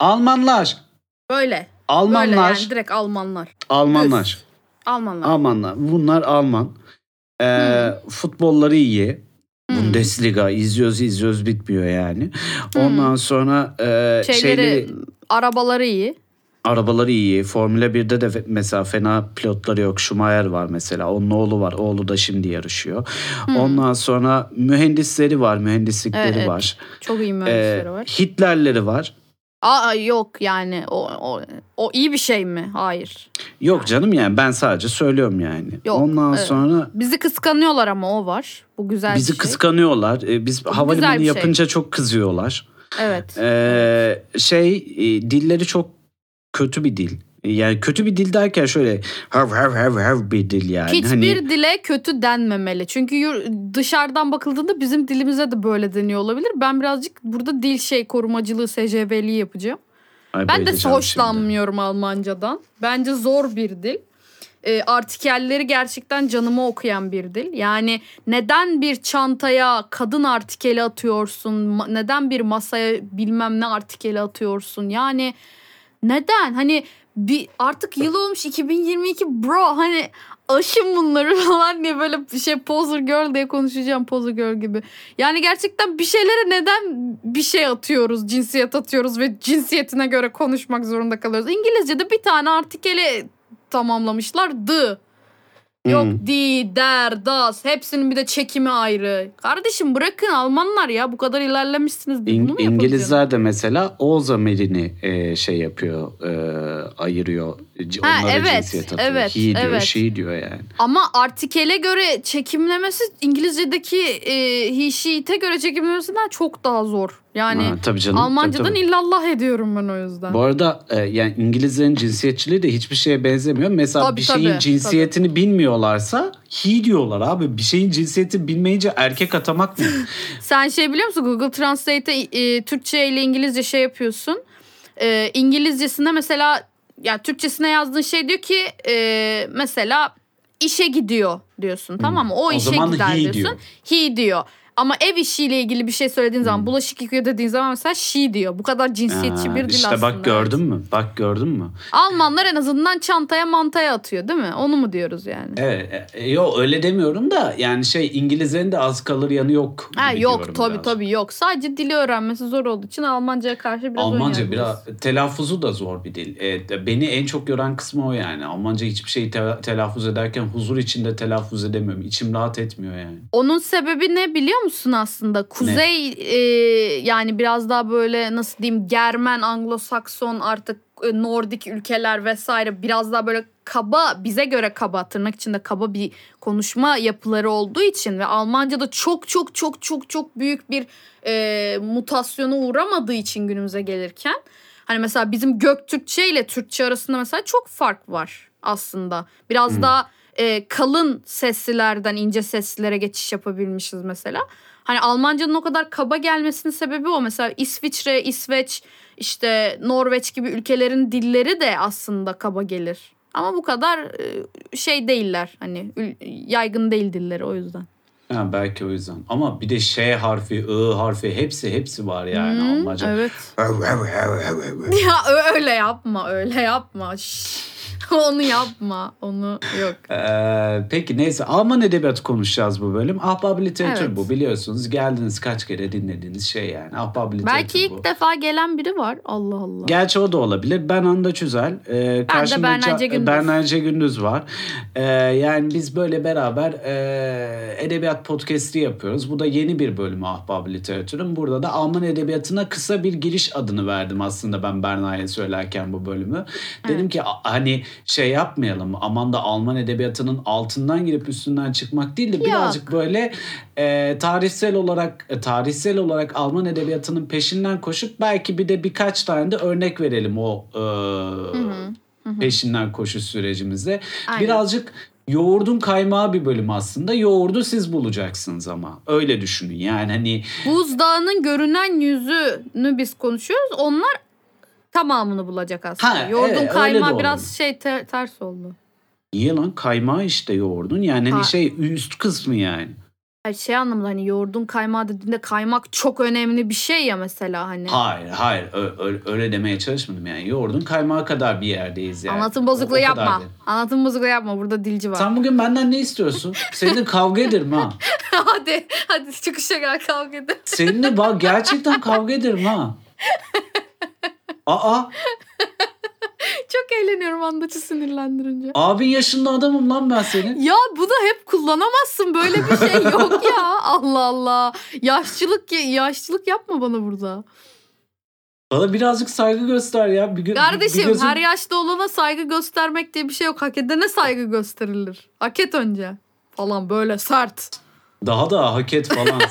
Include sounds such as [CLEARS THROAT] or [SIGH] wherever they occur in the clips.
Almanlar. Böyle. Almanlar. Böyle yani direkt Almanlar. Almanlar. Düz. Almanlar. Almanlar. Bunlar Alman. Ee, Hı. futbolları iyi. Hı. Bundesliga izliyoruz izliyoruz bitmiyor yani. Ondan sonra e, Şeyleri, şeyleri arabaları iyi. arabaları iyi. Formula 1'de de mesela fena pilotları yok. Schumacher var mesela. Onun oğlu var. Oğlu da şimdi yarışıyor. Ondan sonra mühendisleri var. Mühendislikleri Evet, var. Çok iyi Ee, mühendisleri var. Hitlerleri var. Aa yok yani o, o, o iyi bir şey mi? Hayır. Yok canım yani ben sadece söylüyorum yani. Yok, Ondan evet. sonra Bizi kıskanıyorlar ama o var. Bu güzel bizi bir şey. kıskanıyorlar. Ee, biz havalimanı bir şey. yapınca çok kızıyorlar. Evet. Ee, şey e, dilleri çok kötü bir dil. Yani kötü bir dil derken şöyle hav hav hav hav bir dil yani. Hiçbir Hani, dile kötü denmemeli. Çünkü dışarıdan bakıldığında bizim dilimize de böyle deniyor olabilir. Ben birazcık burada dil şey korumacılığı, SCB'liği yapacağım. Ay, Ben de hoşlanmıyorum Almancadan. Bence zor bir dil. E, artikelleri gerçekten canıma okuyan bir dil. Yani neden bir çantaya kadın artikeli atıyorsun? Neden bir masaya bilmem ne artikeli atıyorsun? Yani neden? Hani bir artık yıl olmuş 2022 bro hani aşın bunları [LAUGHS] falan diye böyle bir şey poser girl diye konuşacağım poser girl gibi. Yani gerçekten bir şeylere neden bir şey atıyoruz, cinsiyet atıyoruz ve cinsiyetine göre konuşmak zorunda kalıyoruz. İngilizce'de bir tane artikeli tamamlamışlar. The. Yok Hmm. di, der, das. Hepsinin bir de çekimi ayrı. Kardeşim bırakın Almanlar ya. Bu kadar ilerlemişsiniz. İng- Bunu mu? İngilizler de mesela o zamirini e, şey yapıyor, e, ayırıyor. Ha, Onlara evet, cinsiyet atıyor. evet, He diyor, evet. she diyor yani. Ama artikele göre çekimlemesi İngilizce'deki e, he, she'te göre çekimlemesinden çok daha zor. Yani Ha, tabii canım. Almancadan tabii, tabii. illallah ediyorum ben o yüzden. Bu arada e, yani İngilizlerin cinsiyetçiliği de hiçbir şeye benzemiyor. Mesela Tabii, bir şeyin tabii, cinsiyetini bilmiyorlarsa he diyorlar abi. Bir şeyin cinsiyetini bilmeyince erkek atamak mı? [LAUGHS] Sen şey biliyor musun Google Translate'e e, Türkçe ile İngilizce şey yapıyorsun. E, İngilizcesinde mesela ya Türkçesine yazdığın şey diyor ki e, mesela işe gidiyor diyorsun tamam mı? O. O işe gider he diyorsun. diyor. He diyor. Ama ev işiyle ilgili bir şey söylediğin Hmm. zaman bulaşık yıkıyor dediğin zaman mesela she diyor. Bu kadar cinsiyetçi Ha, bir dil işte aslında. bak gördün mü? Bak gördün mü? Almanlar en azından çantaya mantaya atıyor değil mi? Onu mu diyoruz yani? Evet. E, yok öyle demiyorum da yani şey İngilizlerin de az kalır yanı yok. Ha, yok tabii biraz. tabii yok. Sadece dili öğrenmesi zor olduğu için Almanca'ya karşı biraz Almanca biraz telaffuzu da zor bir dil. E, beni en çok yoran kısmı o yani. Almanca hiçbir şeyi te- telaffuz ederken huzur içinde telaffuz edemiyorum. İçim rahat etmiyor yani. Onun sebebi ne biliyor musun aslında? Kuzey e, yani biraz daha böyle nasıl diyeyim Germen, Anglo-Sakson artık e, Nordik ülkeler vesaire biraz daha böyle kaba bize göre kaba tırnak içinde kaba bir konuşma yapıları olduğu için ve Almanca'da çok çok çok çok çok büyük bir e, mutasyona uğramadığı için günümüze gelirken hani mesela bizim Göktürkçe ile Türkçe arasında mesela çok fark var aslında. Biraz Hmm. daha e, kalın seslilerden ince seslilere geçiş yapabilmişiz mesela. Hani Almancanın o kadar kaba gelmesinin sebebi o. Mesela İsviçre, İsveç, işte Norveç gibi ülkelerin dilleri de aslında kaba gelir. Ama bu kadar e, şey değiller. Hani yaygın değil dilleri o yüzden. Ha, belki o yüzden. Ama bir de şey harfi, I harfi hepsi hepsi var yani Hmm, Almanca. Evet. [LAUGHS] Ya öyle yapma, öyle yapma. Şşş. [LAUGHS] Onu yapma, onu yok. Ee, peki neyse Alman edebiyatı konuşacağız bu bölüm. Ahbap literatür Evet. bu biliyorsunuz. Geldiniz kaç kere dinlediğiniz şey yani. Ahbap literatür Belki ilk bu. defa gelen biri var. Allah Allah. Gerçi o da olabilir. Ben Anda Çüzel. Ee, karşımda Berna Ca- Ece Gündüz. Berna Ece Gündüz var. Ee, yani biz böyle beraber e, edebiyat podcast'i yapıyoruz. Bu da yeni bir bölümü Ahbap Literatür'ün. Burada da Alman edebiyatına kısa bir giriş adını verdim aslında ben Berna'ya söylerken bu bölümü. Dedim ki a- hani şey yapmayalım. Aman da Alman edebiyatının altından girip üstünden çıkmak değil de birazcık böyle e, tarihsel olarak e, tarihsel olarak Alman edebiyatının peşinden koşup belki bir de birkaç tane de örnek verelim o e, peşinden koşuş sürecimizde. Aynen. Birazcık yoğurdun kaymağı bir bölüm aslında. Yoğurdu siz bulacaksınız ama. Öyle düşünün. Yani hani Buzdağının görünen yüzünü biz konuşuyoruz. Onlar tamamını bulacak aslında. Ha, Yoğurdun evet, kaymağı biraz şey te- ters oldu. niye lan kaymağı işte yoğurdun. Yani hani Ha. şey üst kısmı yani. Ay şey anlamında hani yoğurdun kaymağı dediğinde kaymak çok önemli bir şey ya mesela hani. Hayır hayır öyle, öyle demeye çalışmadım yani. Yoğurdun kaymağı kadar bir yerdeyiz yani. Anlatım O- bozukluğu o kadar yapma. Anlatım bozukluğu yapma. Burada dilci var. Sen bugün benden ne istiyorsun? Seninle kavga ederim ha. [LAUGHS] hadi hadi çıkışa gel kavga edelim. Seninle bak gerçekten kavga ederim ha. [LAUGHS] Aa [LAUGHS] Çok eğleniyorum andaçı sinirlendirince. abin yaşında adamım lan ben senin. Ya bu da hep kullanamazsın. Böyle bir şey [LAUGHS] yok ya. Allah Allah. Yaşçılık yaşçılık yapma bana burada. Bana birazcık saygı göster ya. Bir, gö- bir Kardeşim gözüm- her yaşta olana saygı göstermek diye bir şey yok. Hak edene saygı gösterilir. Hak et önce. Falan böyle sert. Daha da hak et falan. [LAUGHS]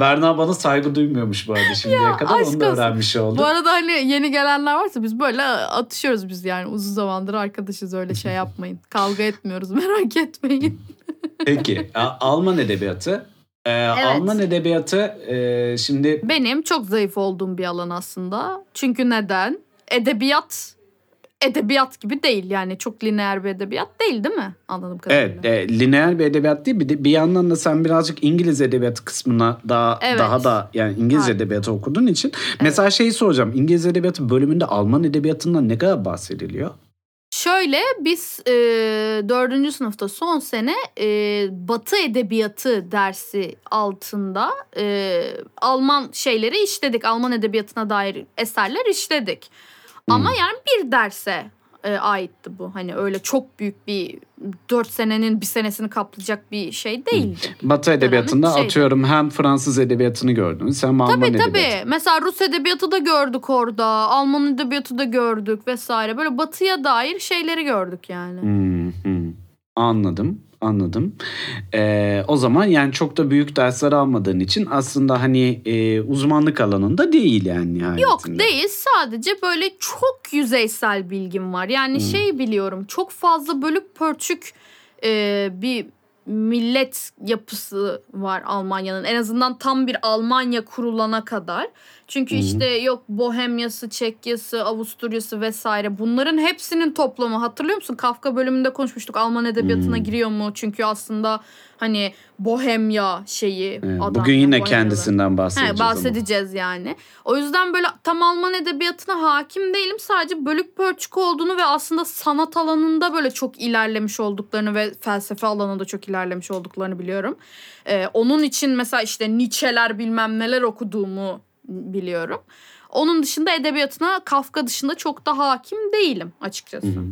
Berna bana saygı duymuyormuş bu arada [LAUGHS] şimdiye kadar. aşk Onu da öğrenmiş oldum. Bu arada hani yeni gelenler varsa biz böyle atışıyoruz biz yani. Uzun zamandır arkadaşız öyle şey yapmayın. [LAUGHS] Kavga etmiyoruz merak etmeyin. [LAUGHS] Peki Alman edebiyatı. Ee, Alman edebiyatı e, şimdi Benim çok zayıf olduğum bir alan aslında. Çünkü neden? Edebiyat edebiyat gibi değil yani çok lineer bir edebiyat değil değil mi? Anladığım kadarıyla. evet e, lineer bir edebiyat değil bir de bir yandan da sen birazcık İngiliz edebiyatı kısmına daha Evet. daha da yani İngiliz Har- edebiyatı okuduğun için mesela şeyi soracağım İngiliz edebiyatı bölümünde Alman edebiyatından ne kadar bahsediliyor? Şöyle biz e, dördüncü sınıfta son sene e, Batı Edebiyatı dersi altında e, Alman şeyleri işledik. Alman edebiyatına dair eserler işledik. Ama yani bir derse e, aitti bu. Hani öyle çok büyük bir dört senenin bir senesini kaplayacak bir şey değildi. Batı edebiyatında şeydi. atıyorum hem Fransız edebiyatını gördünüz hem Alman Tabii edebiyatı. tabii. Mesela Rus edebiyatı da gördük orada. Alman edebiyatı da gördük vesaire. Böyle batıya dair şeyleri gördük yani. Hmm, hmm. Anladım, anladım. Ee, o zaman yani çok da büyük dersler almadığın için aslında hani e, uzmanlık alanında değil yani nihayetinde. Yok değil sadece böyle çok yüzeysel bilgim var. Yani şey biliyorum çok fazla bölük pörçük e, bir millet yapısı var Almanya'nın. En azından tam bir Almanya kurulana kadar. Çünkü işte yok Bohemyası, Çekyası, Avusturya'sı vesaire bunların hepsinin toplamı. Hatırlıyor musun? Kafka bölümünde konuşmuştuk. Alman edebiyatına giriyor mu? Çünkü aslında hani Bohemya şeyi. Evet, Bugün yine Bohemyalı. kendisinden He, bahsedeceğiz ama. bahsedeceğiz yani. O yüzden böyle tam Alman edebiyatına hakim değilim. Sadece bölük pörçük olduğunu ve aslında sanat alanında böyle çok ilerlemiş olduklarını ve felsefe alanında çok ilerlemiş olduklarını biliyorum. Ee, onun için mesela işte Nietzsche'ler bilmem neler okuduğumu biliyorum. Onun dışında edebiyatına Kafka dışında çok da hakim değilim açıkçası. Hı hı.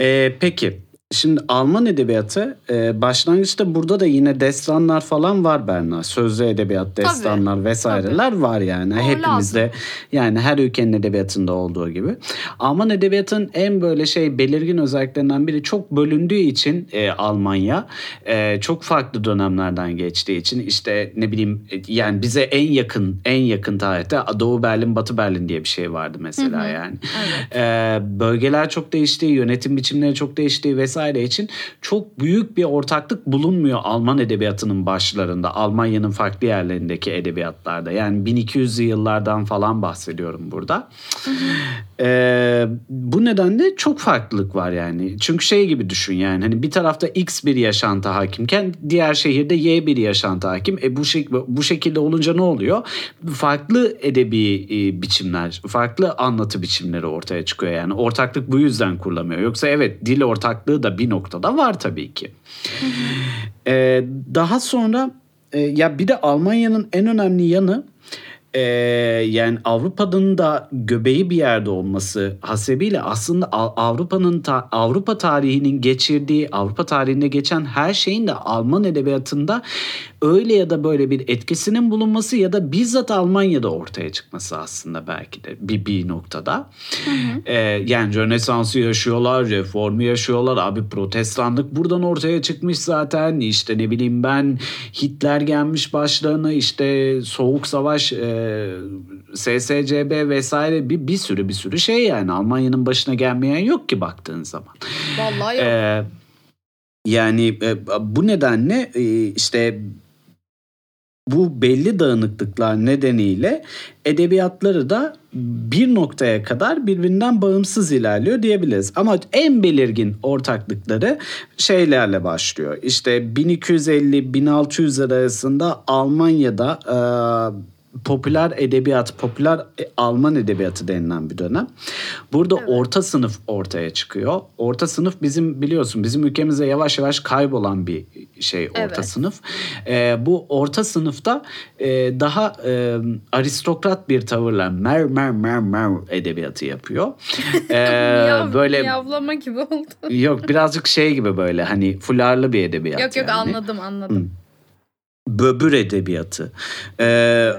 Ee, peki şimdi Alman edebiyatı e, başlangıçta burada da yine destanlar falan var Berna. Sözlü edebiyat, destanlar vesaireler var yani. O Hepimizde yani her ülkenin edebiyatında olduğu gibi. Alman edebiyatın en böyle şey belirgin özelliklerinden biri çok bölündüğü için e, Almanya e, çok farklı dönemlerden geçtiği için işte ne bileyim e, yani bize en yakın en yakın tarihte Doğu Berlin, Batı Berlin diye bir şey vardı mesela Hı hı. yani. Evet. Ee, bölgeler çok değişti, yönetim biçimleri çok değişti vesaire için çok büyük bir ortaklık bulunmuyor Alman edebiyatının başlarında, Almanya'nın farklı yerlerindeki edebiyatlarda. Yani 1200'lü yıllardan falan bahsediyorum burada. Ee, bu nedenle çok farklılık var yani. Çünkü şey gibi düşün yani hani bir tarafta X bir yaşantı hakimken diğer şehirde Y bir yaşantı hakim. E bu şek- bu şekilde olunca ne oluyor? Farklı edebi e, biçimler, farklı anlatı biçimleri ortaya çıkıyor yani. Ortaklık bu yüzden kurulamıyor. Yoksa evet dil ortaklığı da bir noktada var tabii ki. Ee, daha sonra e, ya bir de Almanya'nın en önemli yanı e, yani Avrupa'nın da göbeği bir yerde olması hasebiyle aslında Av- Avrupa'nın ta- Avrupa tarihinin geçirdiği Avrupa tarihinde geçen her şeyin de Alman edebiyatında öyle ya da böyle bir etkisinin bulunması ya da bizzat Almanya'da ortaya çıkması aslında belki de bir bir noktada. Ee, yani Rönesans'ı yaşıyorlar, reformu yaşıyorlar. Abi protestanlık buradan ortaya çıkmış zaten. İşte ne bileyim ben Hitler gelmiş başlarına işte soğuk savaş e, SSCB vesaire bir, bir sürü bir sürü şey yani Almanya'nın başına gelmeyen yok ki baktığın zaman. Vallahi yok. Ee, yani e, bu nedenle e, işte bu belli dağınıklıklar nedeniyle edebiyatları da bir noktaya kadar birbirinden bağımsız ilerliyor diyebiliriz. Ama en belirgin ortaklıkları şeylerle başlıyor. İşte 1250-1600 arasında Almanya'da e, popüler edebiyat, popüler e, Alman edebiyatı denilen bir dönem. Burada evet. orta sınıf ortaya çıkıyor. Orta sınıf bizim biliyorsun bizim ülkemizde yavaş yavaş kaybolan bir şey orta evet. sınıf. Ee, bu orta sınıfta e, daha e, aristokrat bir tavırla mer mer mer mer edebiyatı yapıyor. [LAUGHS] Ee, böyle miyavlama gibi oldu. yok birazcık şey gibi böyle hani fularlı bir edebiyat. Yok yok yani. anladım anladım. Hmm böbür edebiyatı. Ee,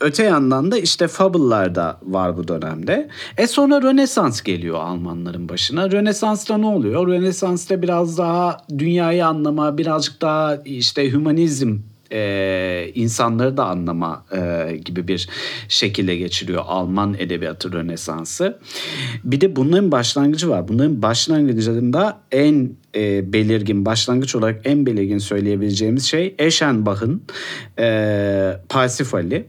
öte yandan da işte fable'lar da var bu dönemde. E sonra Rönesans geliyor Almanların başına. Rönesans'ta ne oluyor? Rönesans'ta biraz daha dünyayı anlama, birazcık daha işte hümanizm e, insanları da anlama e, gibi bir şekilde geçiriyor Alman edebiyatı Rönesans'ı. Bir de bunların başlangıcı var. Bunların başlangıcında en e, belirgin, başlangıç olarak en belirgin söyleyebileceğimiz şey Eschenbach'ın e, Parsifal'i.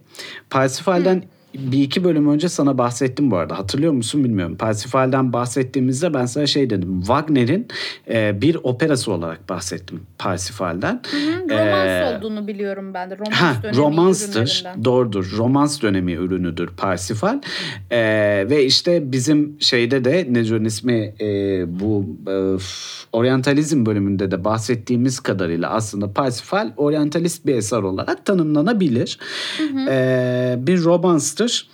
Parsifal'den bir iki bölüm önce sana bahsettim bu arada. Hatırlıyor musun bilmiyorum. Parsifal'den bahsettiğimizde ben sana şey dedim. Wagner'in e, bir operası olarak bahsettim Parsifal'den. Hı hı, romans ee, olduğunu biliyorum ben de. Romans ha, dönemi romanstır. Doğrudur. Romans dönemi ürünüdür Parsifal. E, ve işte bizim şeyde de Neco'nun ismi e, bu e, oryantalizm bölümünde de bahsettiğimiz kadarıyla aslında Parsifal oryantalist bir eser olarak tanımlanabilir. Hı hı. E, bir romanstır yapmıştır.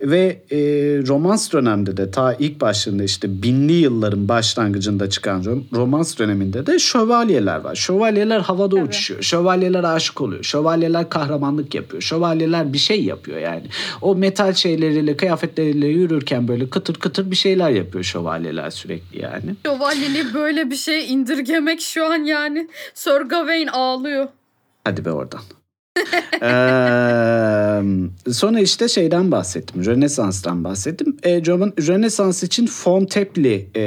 Ve e, romans dönemde de ta ilk başlarında işte binli yılların başlangıcında çıkan romans döneminde de şövalyeler var. Şövalyeler havada evet. uçuşuyor. Şövalyeler aşık oluyor. Şövalyeler kahramanlık yapıyor. Şövalyeler bir şey yapıyor yani. O metal şeyleriyle kıyafetleriyle yürürken böyle kıtır kıtır bir şeyler yapıyor şövalyeler sürekli yani. Şövalyeli böyle bir şey indirgemek şu an yani. Sir Gawain ağlıyor. Hadi be oradan ee, sonra işte şeyden bahsettim. Rönesans'tan bahsettim. E, Rönesans için Fontepli e,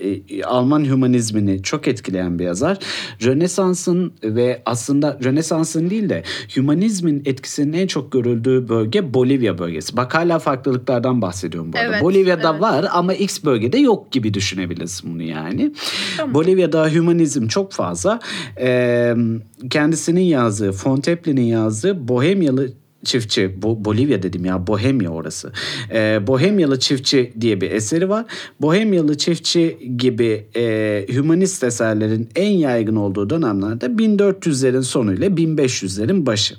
e, Alman hümanizmini çok etkileyen bir yazar. Rönesans'ın ve aslında Rönesans'ın değil de hümanizmin etkisinin en çok görüldüğü bölge Bolivya bölgesi. Bak hala farklılıklardan bahsediyorum bu arada. Evet, Bolivya'da evet. var ama X bölgede yok gibi düşünebiliriz bunu yani. Tamam. Bolivya'da hümanizm çok fazla. E, kendisinin yazdığı Fontepli Chaplin'in yazdığı Bohemyalı çiftçi, Bo- Bolivya dedim ya Bohemya orası. Ee, Bohemyalı çiftçi diye bir eseri var. Bohemyalı çiftçi gibi e, hümanist eserlerin en yaygın olduğu dönemlerde 1400'lerin sonu ile 1500'lerin başı.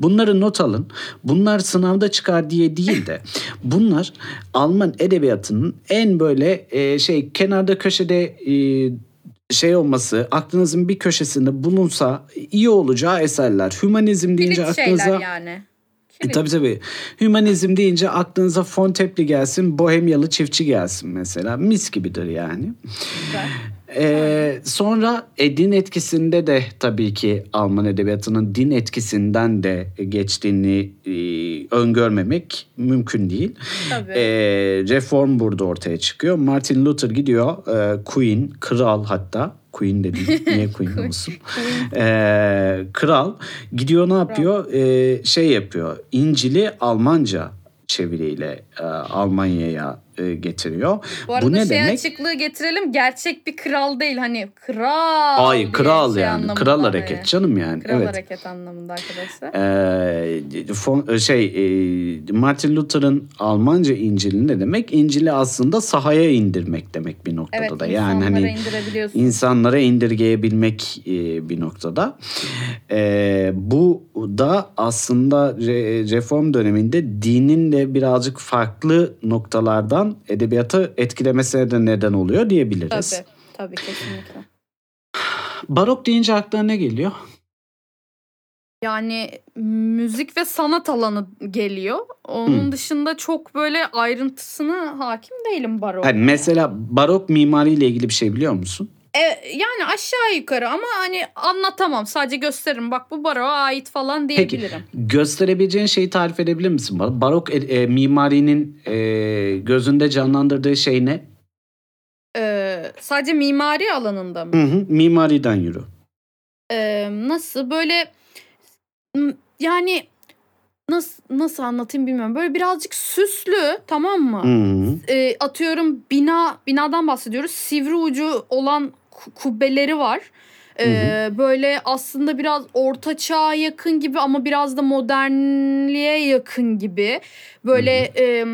Bunları not alın. Bunlar sınavda çıkar diye değil de bunlar Alman edebiyatının en böyle e, şey kenarda köşede e, şey olması aklınızın bir köşesinde bulunsa iyi olacağı eserler. Hümanizm deyince Kilit aklınıza yani. E, tabii tabii. Hümanizm deyince aklınıza Fontepli gelsin, Bohemyalı çiftçi gelsin mesela. Mis gibidir yani. Güzel. Ee, sonra e, din etkisinde de tabii ki Alman edebiyatının din etkisinden de geçtiğini e, öngörmemek mümkün değil. Tabii. E, reform burada ortaya çıkıyor. Martin Luther gidiyor e, Queen, kral hatta Queen de değil. Niye [LAUGHS] Queen olsun? ee, kral gidiyor ne yapıyor? Ee, şey yapıyor. İncil'i Almanca çeviriyle e, Almanya'ya e, getiriyor. Bu arada Bu ne şey demek? açıklığı getirelim. Gerçek bir kral değil. Hani kral. Ay kral şey yani. Kral hareket yani. canım yani. Kral evet. hareket anlamında arkadaşlar. Ee, fon, e, şey e, Martin Luther'ın Almanca İncil'i ne demek? İncil'i aslında sahaya indirmek demek bir noktada evet, da. Yani hani insanlara indirgeyebilmek e, bir noktada. E, bu da aslında re, reform döneminde dinin de birazcık farklı noktalardan edebiyatı etkilemesine de neden oluyor diyebiliriz. Tabii, tabii kesinlikle. Barok deyince aklına ne geliyor? Yani müzik ve sanat alanı geliyor. Onun hmm. dışında çok böyle ayrıntısına hakim değilim barok. Hani mesela barok mimariyle ilgili bir şey biliyor musun? E, yani aşağı yukarı ama hani anlatamam. Sadece gösteririm. Bak bu baroğa ait falan diyebilirim. Peki gösterebileceğin şeyi tarif edebilir misin bana? Barok e, e, mimarinin e, gözünde canlandırdığı şey ne? E, sadece mimari alanında mı? Hı hı, mimariden yürü. E, nasıl böyle yani nasıl nasıl anlatayım bilmiyorum. Böyle birazcık süslü tamam mı? Hı. E, atıyorum bina binadan bahsediyoruz. Sivri ucu olan kubbeleri var. E, böyle aslında biraz orta çağa yakın gibi ama biraz da modernliğe yakın gibi. Böyle e,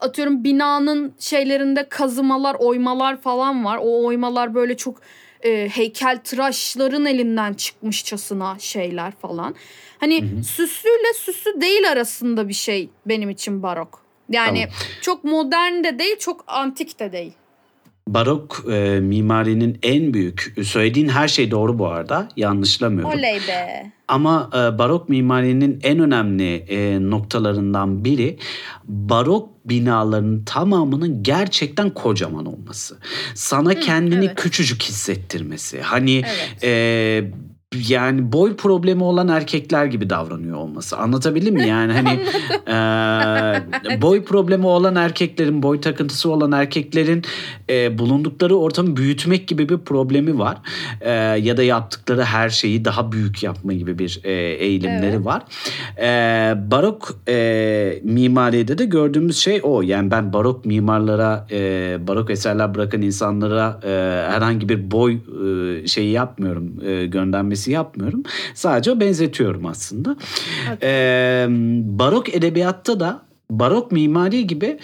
atıyorum binanın şeylerinde kazımalar, oymalar falan var. O oymalar böyle çok e, heykeltıraşların elinden çıkmışçasına şeyler falan. Hani süslüyle süslü değil arasında bir şey benim için barok. Yani Tamam. çok modern de değil, çok antik de değil. Barok e, mimarinin en büyük, söylediğin her şey doğru bu arada, yanlışlamıyorum. Oley be. Ama e, barok mimarinin en önemli e, noktalarından biri barok binaların tamamının gerçekten kocaman olması. Sana kendini evet. küçücük hissettirmesi. Hani Evet. e, yani boy problemi olan erkekler gibi davranıyor olması. Anlatabildim mi? Yani hani [LAUGHS] e, boy problemi olan erkeklerin, boy takıntısı olan erkeklerin e, bulundukları ortamı büyütmek gibi bir problemi var. E, ya da yaptıkları her şeyi daha büyük yapma gibi bir e, eğilimleri Evet. var. E, barok e, mimaride de gördüğümüz şey o. Yani ben barok mimarlara, e, barok eserler bırakan insanlara e, herhangi bir boy e, şeyi yapmıyorum, e, göndermesi yapmıyorum. Sadece benzetiyorum aslında. E, barok edebiyatta da barok mimari gibi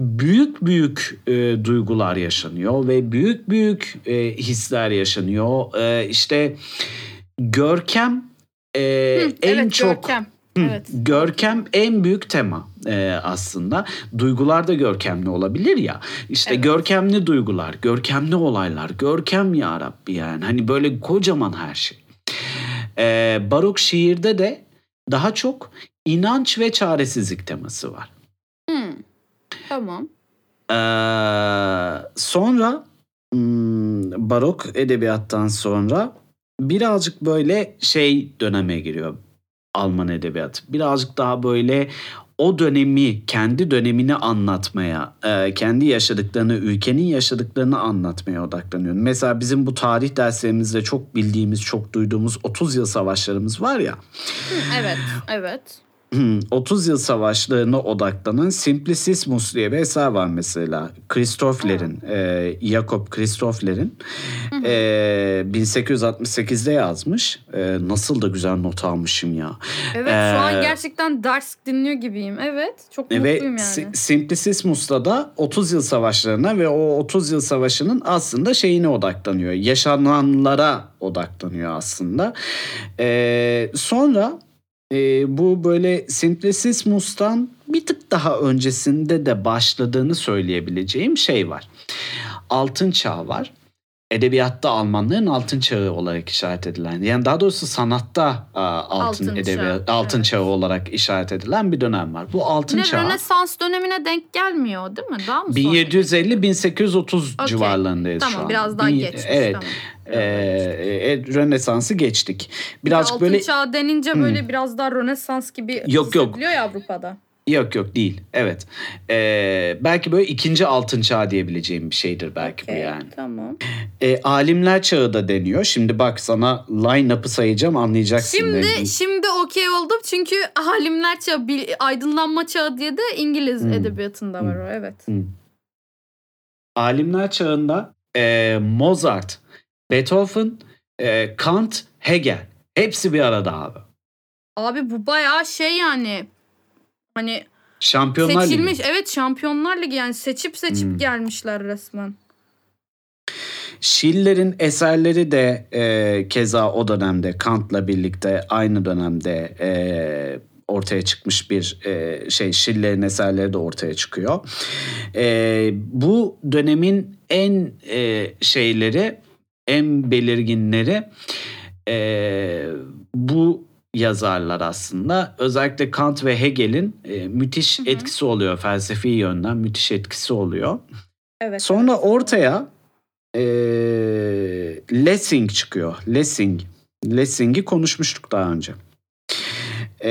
büyük büyük e, duygular yaşanıyor ve büyük büyük e, hisler yaşanıyor. E, işte görkem e, Hı, en evet, çok görkem. Hı, Evet. Görkem en büyük tema e, aslında. Duygular da görkemli olabilir ya. İşte Evet. görkemli duygular, görkemli olaylar, görkem ya Rabbi yani. Hani böyle kocaman her şey. E, barok şiirde de daha çok inanç ve çaresizlik teması var. Hmm. Tamam. Ee, sonra hmm, barok edebiyattan sonra birazcık böyle şey döneme giriyor Alman edebiyatı. Birazcık daha böyle o dönemi, kendi dönemini anlatmaya, e, kendi yaşadıklarını, ülkenin yaşadıklarını anlatmaya odaklanıyor. Mesela bizim bu tarih derslerimizde çok bildiğimiz, çok duyduğumuz 30 yıl savaşlarımız var ya. Evet. Evet. [CLEARS THROAT] Hmm, 30 yıl savaşlarına odaklanan Simplicismus diye bir eser var mesela. Christopher'in, e, Jakob Christopher'in e, 1868'de yazmış. E, nasıl da güzel not almışım ya. Evet şu an Ee, gerçekten ders dinliyor gibiyim. Evet. Çok Ve mutluyum yani. Si- Simplicismus'ta da 30 yıl savaşlarına ve o 30 yıl savaşının aslında şeyine odaklanıyor. Yaşananlara odaklanıyor aslında. Ee, sonra e, bu böyle Simplicismus'tan bir tık daha öncesinde de başladığını söyleyebileceğim şey var. Altın çağ var. Edebiyatta Almanların altın çağı olarak işaret edilen yani daha doğrusu sanatta a, altın, Altın edebiyat çağ, altın evet. çağı olarak işaret edilen bir dönem var. Bu altın Ne çağı Rönesans dönemine denk gelmiyor değil mi? Daha mı sonra? 1750-1830 Okey. civarlarındayız şu Tamam an. biraz daha Bin- geçmiş. Evet. Tamam. Ee, e, Rönesans'ı geçtik. Birazcık Altın böyle Hmm. çağ denince böyle biraz daha Rönesans gibi Yok, yok. ya Avrupa'da. Yok yok değil. Evet. Ee, belki böyle ikinci altın çağ diyebileceğim bir şeydir belki bu Okey, yani. Tamam. Ee, alimler çağı da deniyor. Şimdi bak sana line-up'ı sayacağım anlayacaksın. Şimdi ne- şimdi okey oldum çünkü alimler çağı, aydınlanma çağı diye de İngiliz Hmm. edebiyatında var o evet. Alimler çağında e, Mozart, Beethoven, e, Kant, Hegel. Hepsi bir arada abi. Abi bu bayağı şey yani hani Şampiyonlar Ligi. seçilmiş evet şampiyonlar ligi yani seçip seçip Hmm. gelmişler resmen. Schiller'in eserleri de e, keza o dönemde Kant'la birlikte aynı dönemde e, ortaya çıkmış bir e, şey Schiller'in eserleri de ortaya çıkıyor. E, bu dönemin en e, şeyleri en belirginleri e, bu yazarlar aslında. Özellikle Kant ve Hegel'in e, müthiş Hı hı. etkisi oluyor. Felsefi yönden müthiş etkisi oluyor. Evet. Sonra ortaya e, Lessing çıkıyor. Lessing. Lessing'i konuşmuştuk daha önce. E,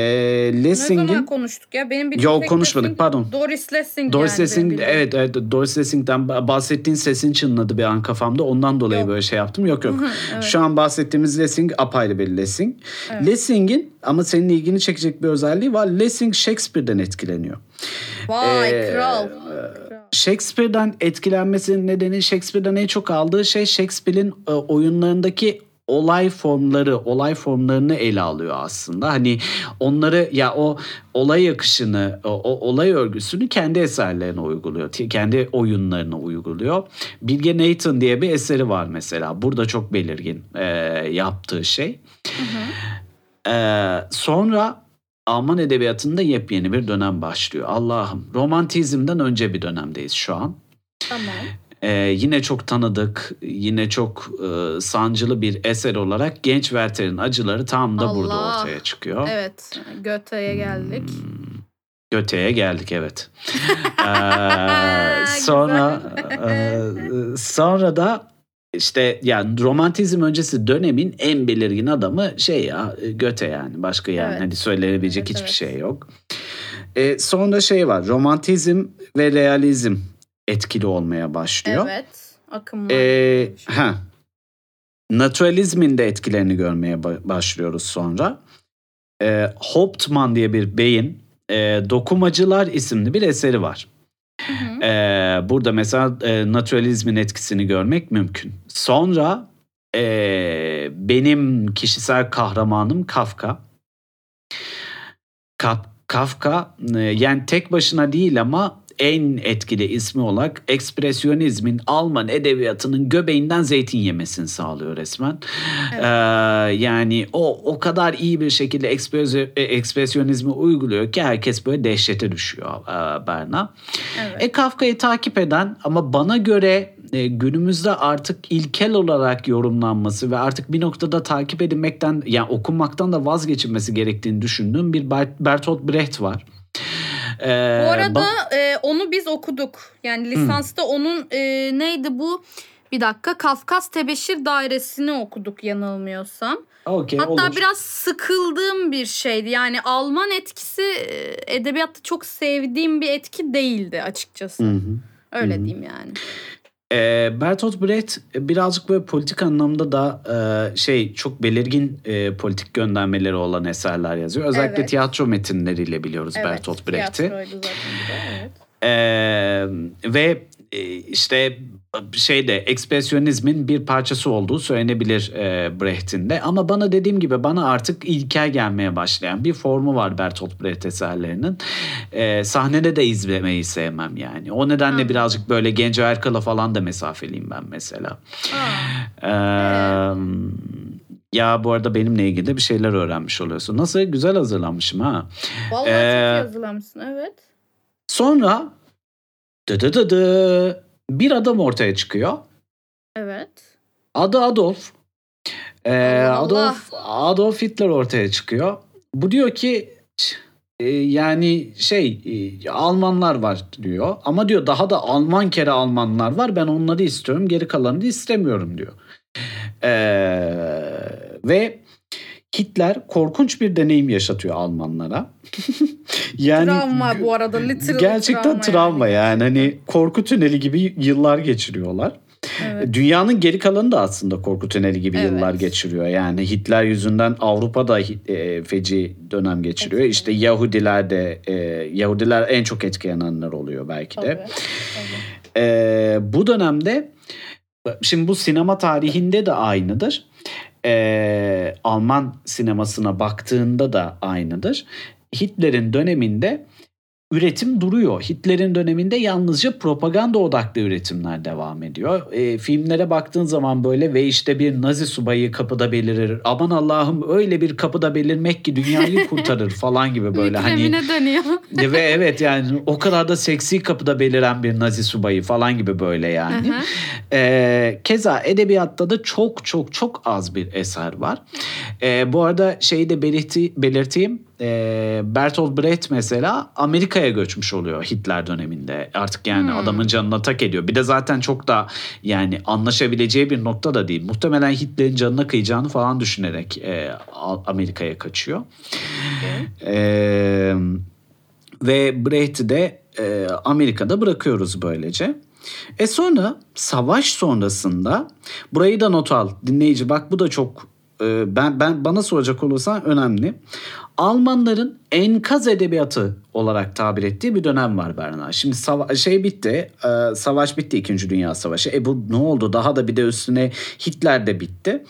Ne Lessing'in zaman konuştuk ya? Benim bir Yok konuşmadık Lessing- pardon. Doris Lessing Doris yani. Lessing evet, evet Doris Lessing'den bahsettiğin sesin çınladı bir an kafamda. Ondan dolayı Yok. böyle şey yaptım. Yok yok. evet. Şu an bahsettiğimiz Lessing apayrı bir Lessing. Lessing'in ama senin ilgini çekecek bir özelliği var. Lessing Shakespeare'den etkileniyor. Vay Ee, kral. Shakespeare'den etkilenmesinin nedeni Shakespeare'den en çok aldığı şey Shakespeare'in e, oyunlarındaki olay formları, olay formlarını ele alıyor aslında. Hani onları ya o olay akışını, o, o olay örgüsünü kendi eserlerine uyguluyor. Kendi oyunlarına uyguluyor. Bilge Nathan diye bir eseri var mesela. Burada çok belirgin e, yaptığı şey. E, sonra Alman edebiyatında yepyeni bir dönem başlıyor. Allah'ım romantizmden önce bir dönemdeyiz şu an. Tamam. Ee, yine çok tanıdık, yine çok e, sancılı bir eser olarak Genç Werther'in acıları tam da burada Allah. ortaya çıkıyor. Evet. Göte'ye geldik. Göte'ye geldik evet. [LAUGHS] Ee, sonra e, sonra da işte yani romantizm öncesi dönemin en belirgin adamı şey ya Göte yani başka yani Evet. hani söylenebilecek Evet, hiçbir evet. şey yok. Ee, sonra şey var romantizm ve realizm etkili olmaya başlıyor. Evet. Akım var. Ee, ha. Naturalizmin de etkilerini görmeye ba- başlıyoruz sonra. Ee, Hauptmann diye bir beyin e, Dokumacılar isimli bir eseri var. Hı hı. Ee, burada mesela e, naturalizmin etkisini görmek mümkün. Sonra e, benim kişisel kahramanım Kafka. Kaf- Kafka e, yani tek başına değil ama en etkili ismi olarak ekspresyonizmin Alman edebiyatının göbeğinden zeytin yemesini sağlıyor resmen. Evet. Ee, yani o o kadar iyi bir şekilde e, ekspresyonizmi uyguluyor ki herkes böyle dehşete düşüyor e, Berna. Evet. E Kafka'yı takip eden ama bana göre e, günümüzde artık ilkel olarak yorumlanması ve artık bir noktada takip edilmekten yani okunmaktan da vazgeçilmesi gerektiğini düşündüğüm bir Bert- Bertolt Brecht var. E, Bu arada e, onu biz okuduk. Yani lisansta onun e, neydi bu? Bir dakika Kafkas Tebeşir Dairesi'ni okuduk yanılmıyorsam. Okey, Hatta olur. biraz sıkıldığım bir şeydi. Yani Alman etkisi e, edebiyatta çok sevdiğim bir etki değildi açıkçası. Hı hı. Öyle Hı hı. diyeyim yani. E, Bertolt Brecht birazcık böyle politik anlamda da e, şey çok belirgin e, politik göndermeleri olan eserler yazıyor. Özellikle Evet. tiyatro metinleriyle biliyoruz Evet, Bertolt Brecht'i. evet. Ee, ve e, işte şeyde ekspresyonizmin bir parçası olduğu söylenebilir e, Brecht'in de. Ama bana dediğim gibi bana artık ilkel gelmeye başlayan bir formu var Bertolt Brecht eserlerinin. Ee, sahnede de izlemeyi sevmem yani. O nedenle Anladım. birazcık böyle Genco Erkal'a falan da mesafeliyim ben mesela. Ee, ya bu arada benimle ilgili de bir şeyler öğrenmiş oluyorsun. Nasıl? Güzel hazırlanmışım ha. vallahi Ee, çok iyi hazırlamışsın evet. Sonra dı dı dı dı, bir adam ortaya çıkıyor. Evet. Adı Adolf. Ee, Allah. Adolf Adolf Hitler ortaya çıkıyor. Bu diyor ki "Ç- e, yani şey e, Almanlar var diyor. Ama diyor daha da Alman kere Almanlar var. Ben onları istiyorum. Geri kalanını istemiyorum diyor. Ee, ve Hitler korkunç bir deneyim yaşatıyor Almanlara. [LAUGHS] yani travma bu arada literal gerçekten travma, yani. Hani korku tüneli gibi yıllar geçiriyorlar. Evet. Dünyanın geri kalanı da aslında korku tüneli gibi Evet. yıllar geçiriyor. Yani Hitler yüzünden Avrupa'da e, feci dönem geçiriyor. Etkili. İşte Yahudiler de e, Yahudiler en çok etkilenenler oluyor belki de. Tabii, tabii. E, bu dönemde şimdi bu sinema tarihinde de aynıdır. E, Alman sinemasına baktığında da aynıdır. Hitler'in döneminde üretim duruyor. Hitler'in döneminde yalnızca propaganda odaklı üretimler devam ediyor. E, filmlere baktığın zaman böyle ve işte bir Nazi subayı kapıda belirir. Aman Allah'ım öyle bir kapıda belirmek ki dünyayı [LAUGHS] kurtarır falan gibi böyle hani dönüyor. ve evet yani o kadar da seksi kapıda beliren bir Nazi subayı falan gibi böyle yani. Ee, keza edebiyatta da çok çok çok az bir eser var. Ee, bu arada şeyi de belirti, belirteyim. E, Bertolt Brecht mesela Amerika'ya göçmüş oluyor Hitler döneminde. Artık yani hmm. adamın canına tak ediyor. Bir de zaten çok da yani anlaşabileceği bir nokta da değil. Muhtemelen Hitler'in canına kıyacağını falan düşünerek e, Amerika'ya kaçıyor. Okay. E, ve Brecht'i de e, Amerika'da bırakıyoruz böylece. E sonra savaş sonrasında burayı da not al dinleyici bak bu da çok e, ben ben bana soracak olursan önemli. Almanların enkaz edebiyatı olarak tabir ettiği bir dönem var Berna. Şimdi sava- şey bitti, e, savaş bitti 2. Dünya Savaşı. E bu ne oldu? Daha da bir de üstüne Hitler de bitti.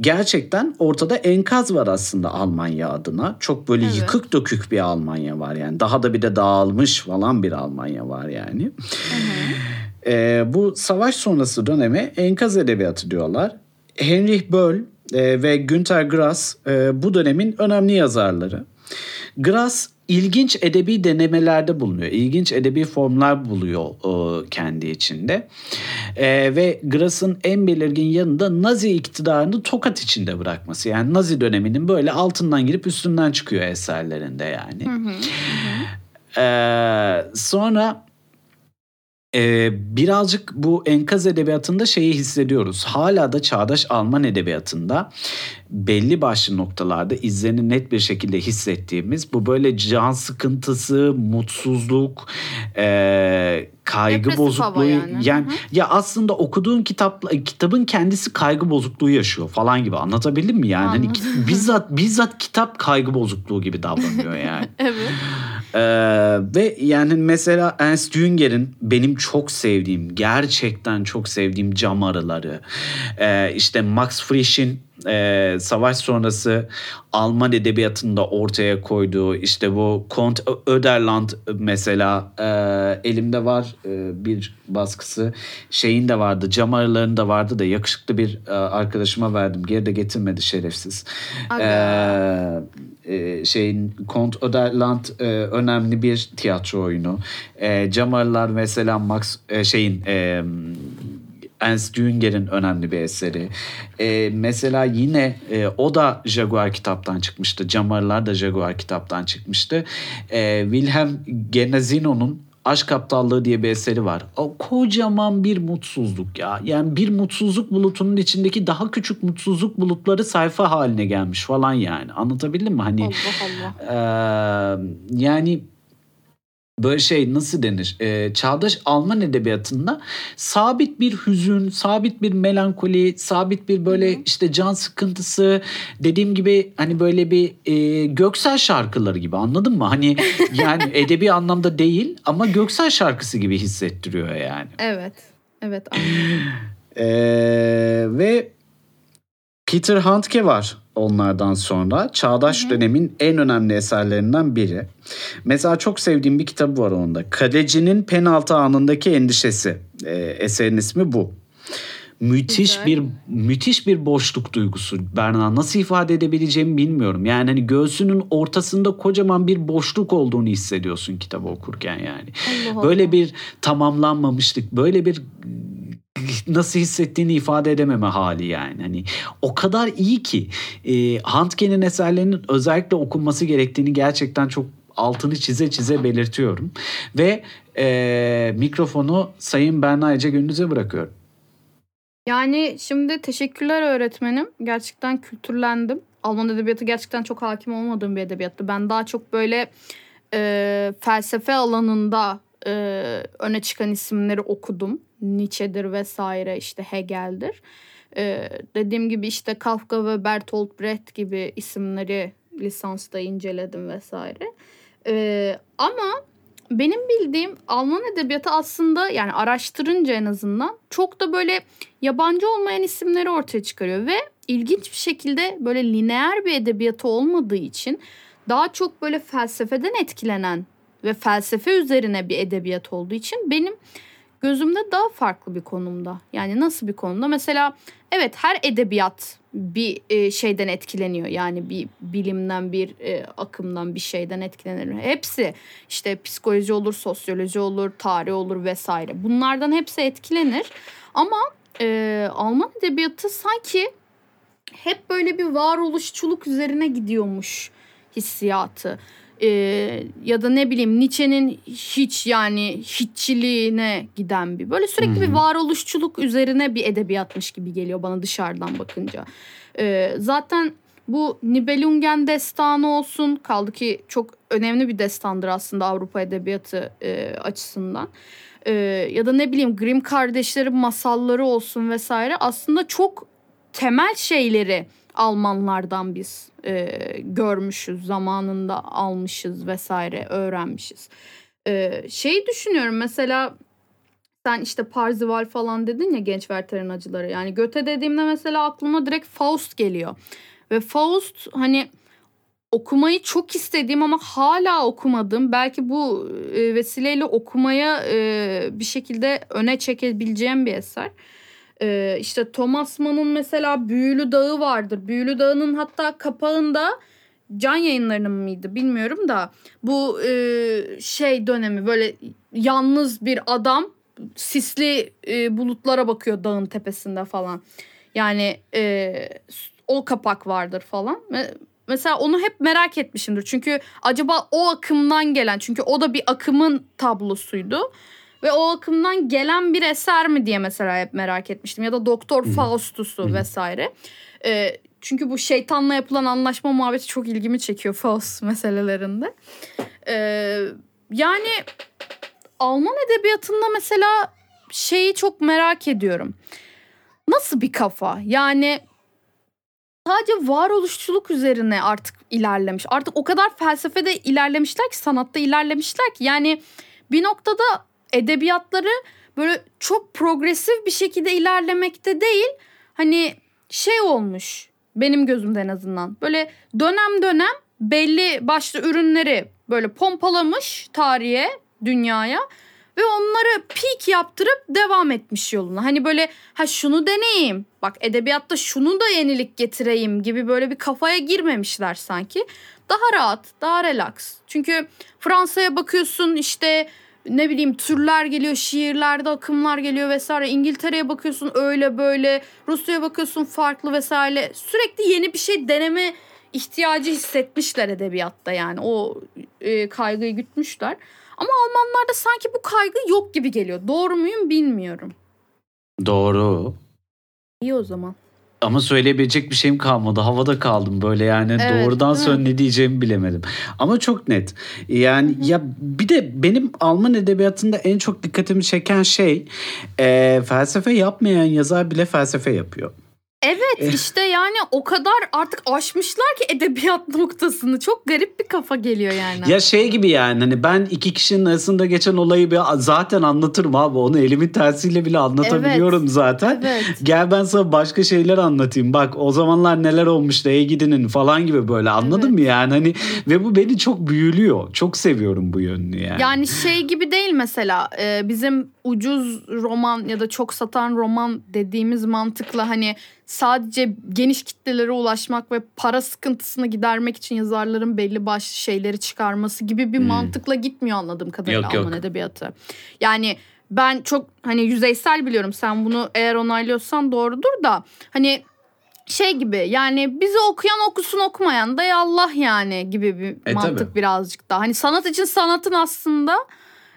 Gerçekten ortada enkaz var aslında Almanya adına. Çok böyle evet. yıkık dökük bir Almanya var yani. Daha da bir de dağılmış falan bir Almanya var yani. E, bu savaş sonrası döneme enkaz edebiyatı diyorlar. Heinrich Böll e, ve Günter Grass e, bu dönemin önemli yazarları. Grass ilginç edebi denemelerde bulunuyor. İlginç edebi formlar buluyor e, kendi içinde. E, ve Grass'ın en belirgin yanında Nazi iktidarını tokat içinde bırakması. Yani Nazi döneminin böyle altından girip üstünden çıkıyor eserlerinde yani. Hı hı, hı. E, sonra ee, birazcık bu enkaz edebiyatında şeyi hissediyoruz. Hala da çağdaş Alman edebiyatında belli başlı noktalarda izlerini net bir şekilde hissettiğimiz bu böyle can sıkıntısı, mutsuzluk, e, kaygı Depresif bozukluğu yani, yani ya aslında okuduğun kitap kitabın kendisi kaygı bozukluğu yaşıyor falan gibi. Anlatabildim mi yani? Hani [LAUGHS] bizzat bizzat kitap kaygı bozukluğu gibi davranıyor yani. [LAUGHS] evet. Ee, ve yani mesela Ernst Jünger'in benim çok sevdiğim gerçekten çok sevdiğim cam arıları ee, işte Max Frisch'in e, savaş sonrası Alman edebiyatında ortaya koyduğu işte bu Kont Öderland mesela e, elimde var e, bir baskısı şeyin de vardı cam aralarının da vardı da yakışıklı bir e, arkadaşıma verdim geri de getirmedi şerefsiz. E, e, şeyin Kont Öderland e, önemli bir tiyatro oyunu. E, cam aralar mesela Max e, şeyin e, Ernst Jünger'in önemli bir eseri. E, mesela yine e, o da Jaguar kitaptan çıkmıştı. Camarlar da Jaguar kitaptan çıkmıştı. E, Wilhelm Genazino'nun Aşk Aptallığı diye bir eseri var. O kocaman bir mutsuzluk ya. Yani bir mutsuzluk bulutunun içindeki daha küçük mutsuzluk bulutları sayfa haline gelmiş falan yani. Anlatabildim mi? Hani Allah Allah. E, yani böyle şey nasıl denir? Ee, çağdaş Alman edebiyatında sabit bir hüzün, sabit bir melankoli, sabit bir böyle işte can sıkıntısı, dediğim gibi hani böyle bir e, göksel şarkıları gibi anladın mı? Hani [LAUGHS] yani edebi anlamda değil ama göksel şarkısı gibi hissettiriyor yani. Evet. Evet anladım. ee, ve Peter Handke var onlardan sonra. Çağdaş hı hı. dönemin en önemli eserlerinden biri. Mesela çok sevdiğim bir kitabı var onda. Kalecinin penaltı anındaki endişesi. E, eserin ismi bu. Müthiş Güzel. bir müthiş bir boşluk duygusu Berna. Nasıl ifade edebileceğimi bilmiyorum. Yani hani göğsünün ortasında kocaman bir boşluk olduğunu hissediyorsun kitabı okurken yani. Allah böyle Allah. bir tamamlanmamışlık, böyle bir nasıl hissettiğini ifade edememe hali yani. Hani o kadar iyi ki e, Handke'nin eserlerinin özellikle okunması gerektiğini gerçekten çok altını çize çize belirtiyorum. Ve e, mikrofonu Sayın Berna Ece Gündüz'e bırakıyorum. Yani şimdi teşekkürler öğretmenim. Gerçekten kültürlendim. Alman edebiyatı gerçekten çok hakim olmadığım bir edebiyattı. Ben daha çok böyle e, felsefe alanında e, öne çıkan isimleri okudum. Nietzsche'dir vesaire işte Hegel'dir. Ee, dediğim gibi işte Kafka ve Bertolt Brecht gibi isimleri lisansta inceledim vesaire. Ee, ama benim bildiğim Alman edebiyatı aslında yani araştırınca en azından çok da böyle yabancı olmayan isimleri ortaya çıkarıyor ve ilginç bir şekilde böyle lineer bir edebiyatı olmadığı için daha çok böyle felsefeden etkilenen ve felsefe üzerine bir edebiyat olduğu için benim gözümde daha farklı bir konumda. Yani nasıl bir konumda? Mesela evet her edebiyat bir e, şeyden etkileniyor. Yani bir bilimden, bir e, akımdan, bir şeyden etkilenir. Hepsi işte psikoloji olur, sosyoloji olur, tarih olur vesaire. Bunlardan hepsi etkilenir. Ama e, Alman edebiyatı sanki hep böyle bir varoluşçuluk üzerine gidiyormuş hissiyatı e, ya da ne bileyim Nietzsche'nin hiç yani hiççiliğine giden bir böyle sürekli bir varoluşçuluk üzerine bir edebiyatmış gibi geliyor bana dışarıdan bakınca. E, zaten bu Nibelungen destanı olsun kaldı ki çok önemli bir destandır aslında Avrupa edebiyatı e, açısından. E, ya da ne bileyim Grimm kardeşlerin masalları olsun vesaire aslında çok temel şeyleri Almanlardan biz e, görmüşüz zamanında almışız vesaire öğrenmişiz. E, şeyi düşünüyorum mesela sen işte Parzival falan dedin ya genç veteran acıları yani Göte dediğimde mesela aklıma direkt Faust geliyor. Ve Faust hani okumayı çok istediğim ama hala okumadım. Belki bu e, vesileyle okumaya e, bir şekilde öne çekebileceğim bir eser. E, işte Thomas Mann'ın mesela Büyülü Dağı vardır. Büyülü Dağı'nın hatta kapağında can yayınlarının mıydı bilmiyorum da bu e, şey dönemi böyle yalnız bir adam sisli e, bulutlara bakıyor dağın tepesinde falan. Yani e, o kapak vardır falan. Mesela onu hep merak etmişimdir. Çünkü acaba o akımdan gelen çünkü o da bir akımın tablosuydu. Ve o akımdan gelen bir eser mi diye mesela hep merak etmiştim. Ya da Doktor Faustus'u vesaire. Ee, çünkü bu şeytanla yapılan anlaşma muhabbeti çok ilgimi çekiyor Faust meselelerinde. Ee, yani Alman edebiyatında mesela şeyi çok merak ediyorum. Nasıl bir kafa? Yani sadece varoluşçuluk üzerine artık ilerlemiş. Artık o kadar felsefede ilerlemişler ki sanatta ilerlemişler ki yani bir noktada edebiyatları böyle çok progresif bir şekilde ilerlemekte değil. Hani şey olmuş benim gözümde en azından. Böyle dönem dönem belli başlı ürünleri böyle pompalamış tarihe, dünyaya ve onları peak yaptırıp devam etmiş yoluna. Hani böyle ha şunu deneyeyim. Bak edebiyatta şunu da yenilik getireyim gibi böyle bir kafaya girmemişler sanki. Daha rahat, daha relax. Çünkü Fransa'ya bakıyorsun işte ne bileyim türler geliyor, şiirlerde akımlar geliyor vesaire. İngiltere'ye bakıyorsun öyle böyle. Rusya'ya bakıyorsun farklı vesaire. Sürekli yeni bir şey deneme ihtiyacı hissetmişler edebiyatta yani. O e, kaygıyı gütmüşler. Ama Almanlarda sanki bu kaygı yok gibi geliyor. Doğru muyum bilmiyorum. Doğru. İyi o zaman. Ama söyleyebilecek bir şeyim kalmadı. Havada kaldım böyle yani Evet, doğrudan sonra ne diyeceğimi bilemedim. Ama çok net. Yani ya bir de benim Alman edebiyatında en çok dikkatimi çeken şey e, felsefe yapmayan yazar bile felsefe yapıyor. Evet işte yani o kadar artık aşmışlar ki edebiyat [LAUGHS] noktasını. Çok garip bir kafa geliyor yani. Ya şey gibi yani hani ben iki kişinin arasında geçen olayı bir zaten anlatırım abi. Onu elimin tersiyle bile anlatabiliyorum Evet. zaten. Evet. Gel ben sana başka şeyler anlatayım. Bak o zamanlar neler olmuştu ey gidinin falan gibi böyle anladın Evet. mı yani? Hani ve bu beni çok büyülüyor. Çok seviyorum bu yönünü yani. Yani şey gibi değil mesela e, bizim ucuz roman ya da çok satan roman dediğimiz mantıkla hani sadece geniş kitlelere ulaşmak ve para sıkıntısını gidermek için yazarların belli başlı şeyleri çıkarması gibi bir mantıkla gitmiyor anladığım kadarıyla Hmm. Yok, yok. Alman edebiyatı. Yani ben çok hani yüzeysel biliyorum sen bunu eğer onaylıyorsan doğrudur da hani şey gibi yani bizi okuyan okusun okumayan da ya Allah yani gibi bir E, mantık tabii. birazcık daha. Hani sanat için sanatın aslında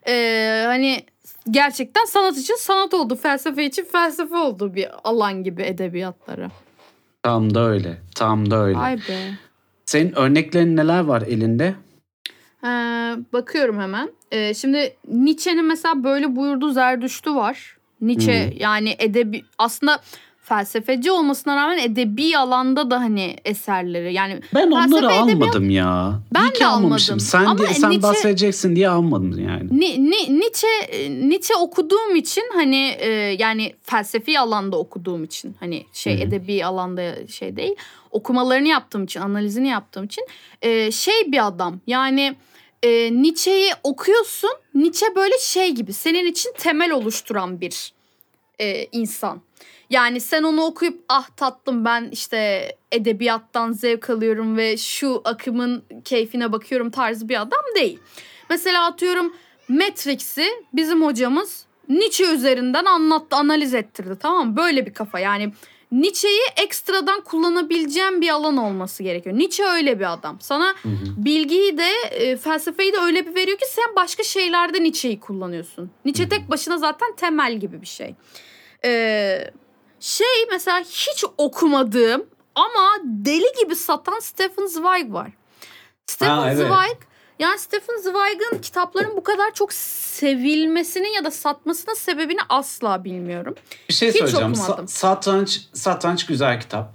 e, hani gerçekten sanat için sanat oldu. Felsefe için felsefe oldu bir alan gibi edebiyatları. Tam da öyle. Tam da öyle. Ay be. Senin örneklerin neler var elinde? Ee, bakıyorum hemen. Ee, şimdi Nietzsche'nin mesela böyle buyurduğu Zerdüştü var. Nietzsche Hmm. yani edebi aslında felsefeci olmasına rağmen edebi alanda da hani eserleri yani Ben onları almadım ya. Ben de almadım. Sen, Ama diye, sen Nietzsche- bahsedeceksin diye almadım yani. Ni, ni, Nietzsche Nietzsche okuduğum için hani e, yani felsefi alanda okuduğum için hani şey hı. edebi alanda şey değil okumalarını yaptığım için analizini yaptığım için e, şey bir adam yani e, Nietzsche'yi okuyorsun Nietzsche böyle şey gibi senin için temel oluşturan bir e, insan. Yani sen onu okuyup ah tatlım ben işte edebiyattan zevk alıyorum ve şu akımın keyfine bakıyorum tarzı bir adam değil. Mesela atıyorum Matrix'i bizim hocamız Nietzsche üzerinden anlattı, analiz ettirdi tamam mı? Böyle bir kafa yani Nietzsche'yi ekstradan kullanabileceğim bir alan olması gerekiyor. Nietzsche öyle bir adam. Sana bilgiyi de e, felsefeyi de öyle bir veriyor ki sen başka şeylerde Nietzsche'yi kullanıyorsun. Nietzsche tek başına zaten temel gibi bir şey. Ee, şey mesela hiç okumadığım ama deli gibi satan Stephen Zweig var. Stephen Ha, evet. Zweig yani Stephen Zweig'ın kitapların bu kadar çok sevilmesinin ya da satmasının sebebini asla bilmiyorum. Bir şey Hiç söyleyeceğim. Sa- satranç, satranç güzel kitap.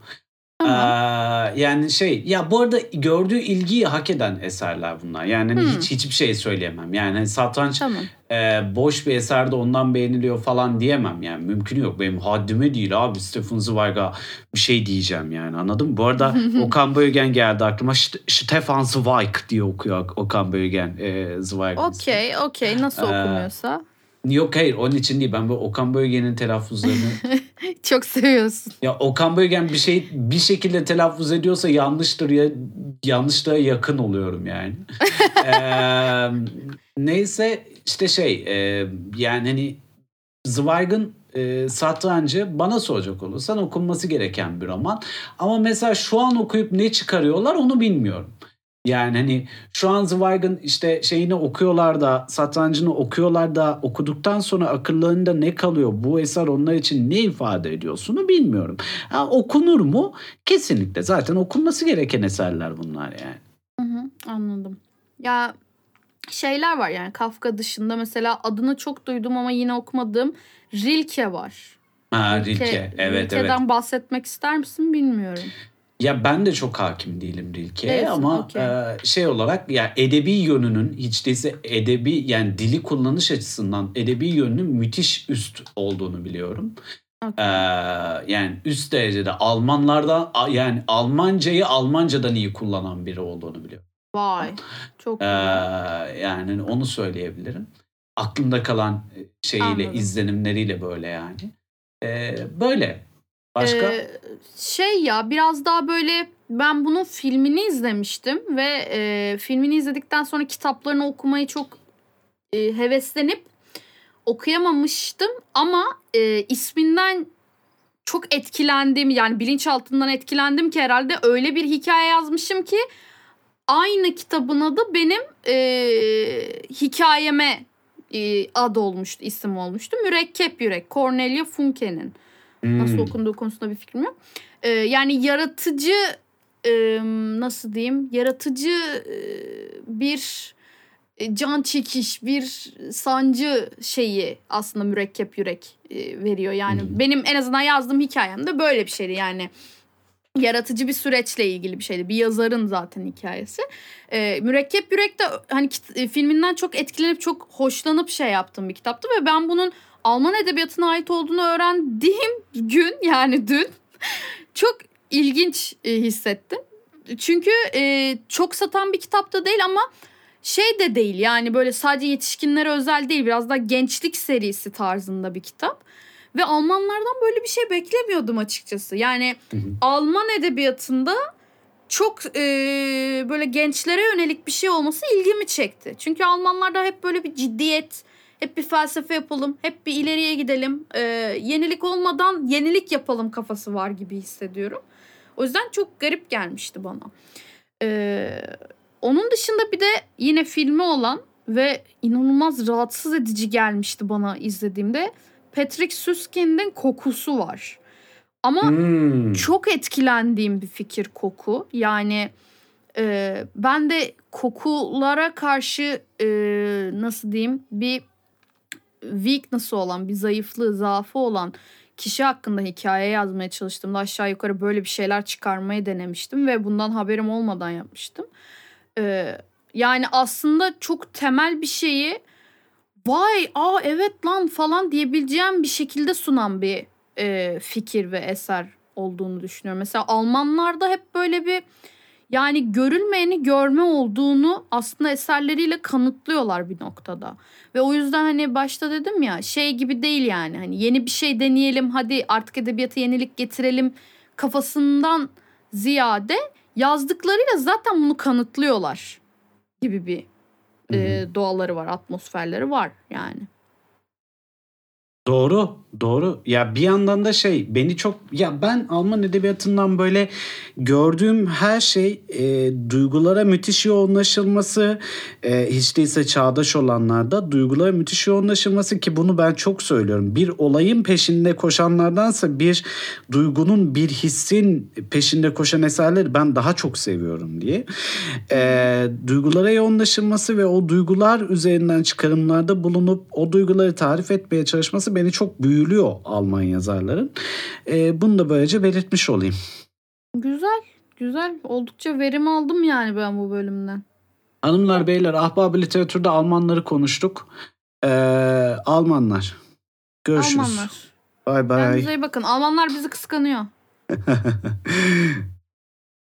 Tamam. Ee, yani şey ya bu arada gördüğü ilgiyi hak eden eserler bunlar. Yani hani Hmm. hiç hiçbir şey söyleyemem. Yani hani satranç Tamam. e, boş bir eser de ondan beğeniliyor falan diyemem yani. Mümkün yok. Benim haddime değil abi. Stephen Zweig'a bir şey diyeceğim yani anladın mı? Bu arada [LAUGHS] Okan Bölgen geldi aklıma. St- Stefan Zweig diye okuyor Okan Bölgen. E, Zweig. Okey, okey. Nasıl Ee, okunuyorsa. Yok hayır onun için değil. Ben böyle Okan Bölgen'in telaffuzlarını [LAUGHS] [LAUGHS] Çok seviyorsun. Ya Okan Bölgen bir şey bir şekilde telaffuz ediyorsa yanlıştır ya yanlışlığa yakın oluyorum yani. [LAUGHS] Eee, neyse işte şey eee, yani hani Zweig'ın eee, satrancı bana soracak olursan okunması gereken bir roman. Ama mesela şu an okuyup ne çıkarıyorlar onu bilmiyorum. Yani hani şu an Zweig'ın işte şeyini okuyorlar da satrancını okuyorlar da okuduktan sonra akıllarında ne kalıyor? Bu eser onlar için ne ifade ediyorsunu bilmiyorum. Ha, okunur mu? Kesinlikle. Zaten okunması gereken eserler bunlar yani. Hı hı, anladım. Ya şeyler var yani Kafka dışında mesela adını çok duydum ama yine okumadığım Rilke var. Ha, Rilke. Evet Rilke'den evet. bahsetmek ister misin bilmiyorum. Ya ben de çok hakim değilim Rilke'ye Değilsin, ama okey. e, şey olarak ya edebi yönünün hiç değilse edebi yani dili kullanış açısından edebi yönünün müthiş üst olduğunu biliyorum. Okey. Ee, yani üst derecede Almanlardan yani Almancayı Almancadan iyi kullanan biri olduğunu biliyorum. Vay. Çok Ee, yani onu söyleyebilirim. Aklımda kalan şeyiyle, Anladım. izlenimleriyle böyle yani. Ee, böyle. Başka? Ee, şey ya biraz daha böyle ben bunun filmini izlemiştim ve e, filmini izledikten sonra kitaplarını okumayı çok e, heveslenip okuyamamıştım ama e, isminden çok etkilendim yani bilinçaltından etkilendim ki herhalde öyle bir hikaye yazmışım ki aynı kitabın adı benim e, hikayeme e, ad olmuştu, isim olmuştu. Mürekkep Yürek, Cornelia Funke'nin. Nasıl Hmm. okunduğu konusunda bir fikrim yok. Ee, yani yaratıcı e, nasıl diyeyim? Yaratıcı e, bir can çekiş, bir sancı şeyi aslında mürekkep yürek e, veriyor. Yani hı. benim en azından yazdığım hikayemde böyle bir şeydi. Yani yaratıcı bir süreçle ilgili bir şeydi. Bir yazarın zaten hikayesi. Ee, Mürekkep Yürek de hani e, filminden çok etkilenip çok hoşlanıp şey yaptığım bir kitaptı ve ben bunun Alman edebiyatına ait olduğunu öğrendiğim gün yani dün çok ilginç e, hissettim. Çünkü e, çok satan bir kitap da değil ama şey de değil yani böyle sadece yetişkinlere özel değil biraz da gençlik serisi tarzında bir kitap. Ve Almanlardan böyle bir şey beklemiyordum açıkçası. Yani Hı hı. Alman edebiyatında çok e, böyle gençlere yönelik bir şey olması ilgimi çekti. Çünkü Almanlarda hep böyle bir ciddiyet, hep bir felsefe yapalım, hep bir ileriye gidelim. E, yenilik olmadan yenilik yapalım kafası var gibi hissediyorum. O yüzden çok garip gelmişti bana. E, onun dışında bir de yine filmi olan ve inanılmaz rahatsız edici gelmişti bana izlediğimde. Patrick Süskind'in kokusu var. Ama Hmm. çok etkilendiğim bir fikir koku. Yani e, ben de kokulara karşı e, nasıl diyeyim bir weakness'ı olan, bir zayıflığı, zaafı olan kişi hakkında hikaye yazmaya çalıştığımda aşağı yukarı böyle bir şeyler çıkarmayı denemiştim ve bundan haberim olmadan yapmıştım. E, yani aslında çok temel bir şeyi vay aa evet lan falan diyebileceğim bir şekilde sunan bir e, fikir ve eser olduğunu düşünüyorum. Mesela Almanlarda hep böyle bir yani görülmeyeni görme olduğunu aslında eserleriyle kanıtlıyorlar bir noktada. Ve o yüzden hani başta dedim ya şey gibi değil yani hani yeni bir şey deneyelim hadi artık edebiyata yenilik getirelim kafasından ziyade yazdıklarıyla zaten bunu kanıtlıyorlar gibi bir e, doğaları var, atmosferleri var yani. Doğru. Doğru. Ya bir yandan da şey beni çok ya ben Alman edebiyatından böyle gördüğüm her şey e, duygulara müthiş yoğunlaşılması e, hiç değilse çağdaş olanlarda duygulara müthiş yoğunlaşılması ki bunu ben çok söylüyorum. Bir olayın peşinde koşanlardansa bir duygunun bir hissin peşinde koşan eserleri ben daha çok seviyorum diye. E, duygulara yoğunlaşılması ve o duygular üzerinden çıkarımlarda bulunup o duyguları tarif etmeye çalışması beni çok büyülüyor Alman yazarların. E, bunu da böylece belirtmiş olayım. Güzel. Güzel. Oldukça verim aldım yani ben bu bölümden. Hanımlar beyler ahbab literatürde Almanları konuştuk. Ee, Almanlar. Görüşürüz. Almanlar. Bay bay. Kendinize iyi bakın. Almanlar bizi kıskanıyor. [LAUGHS]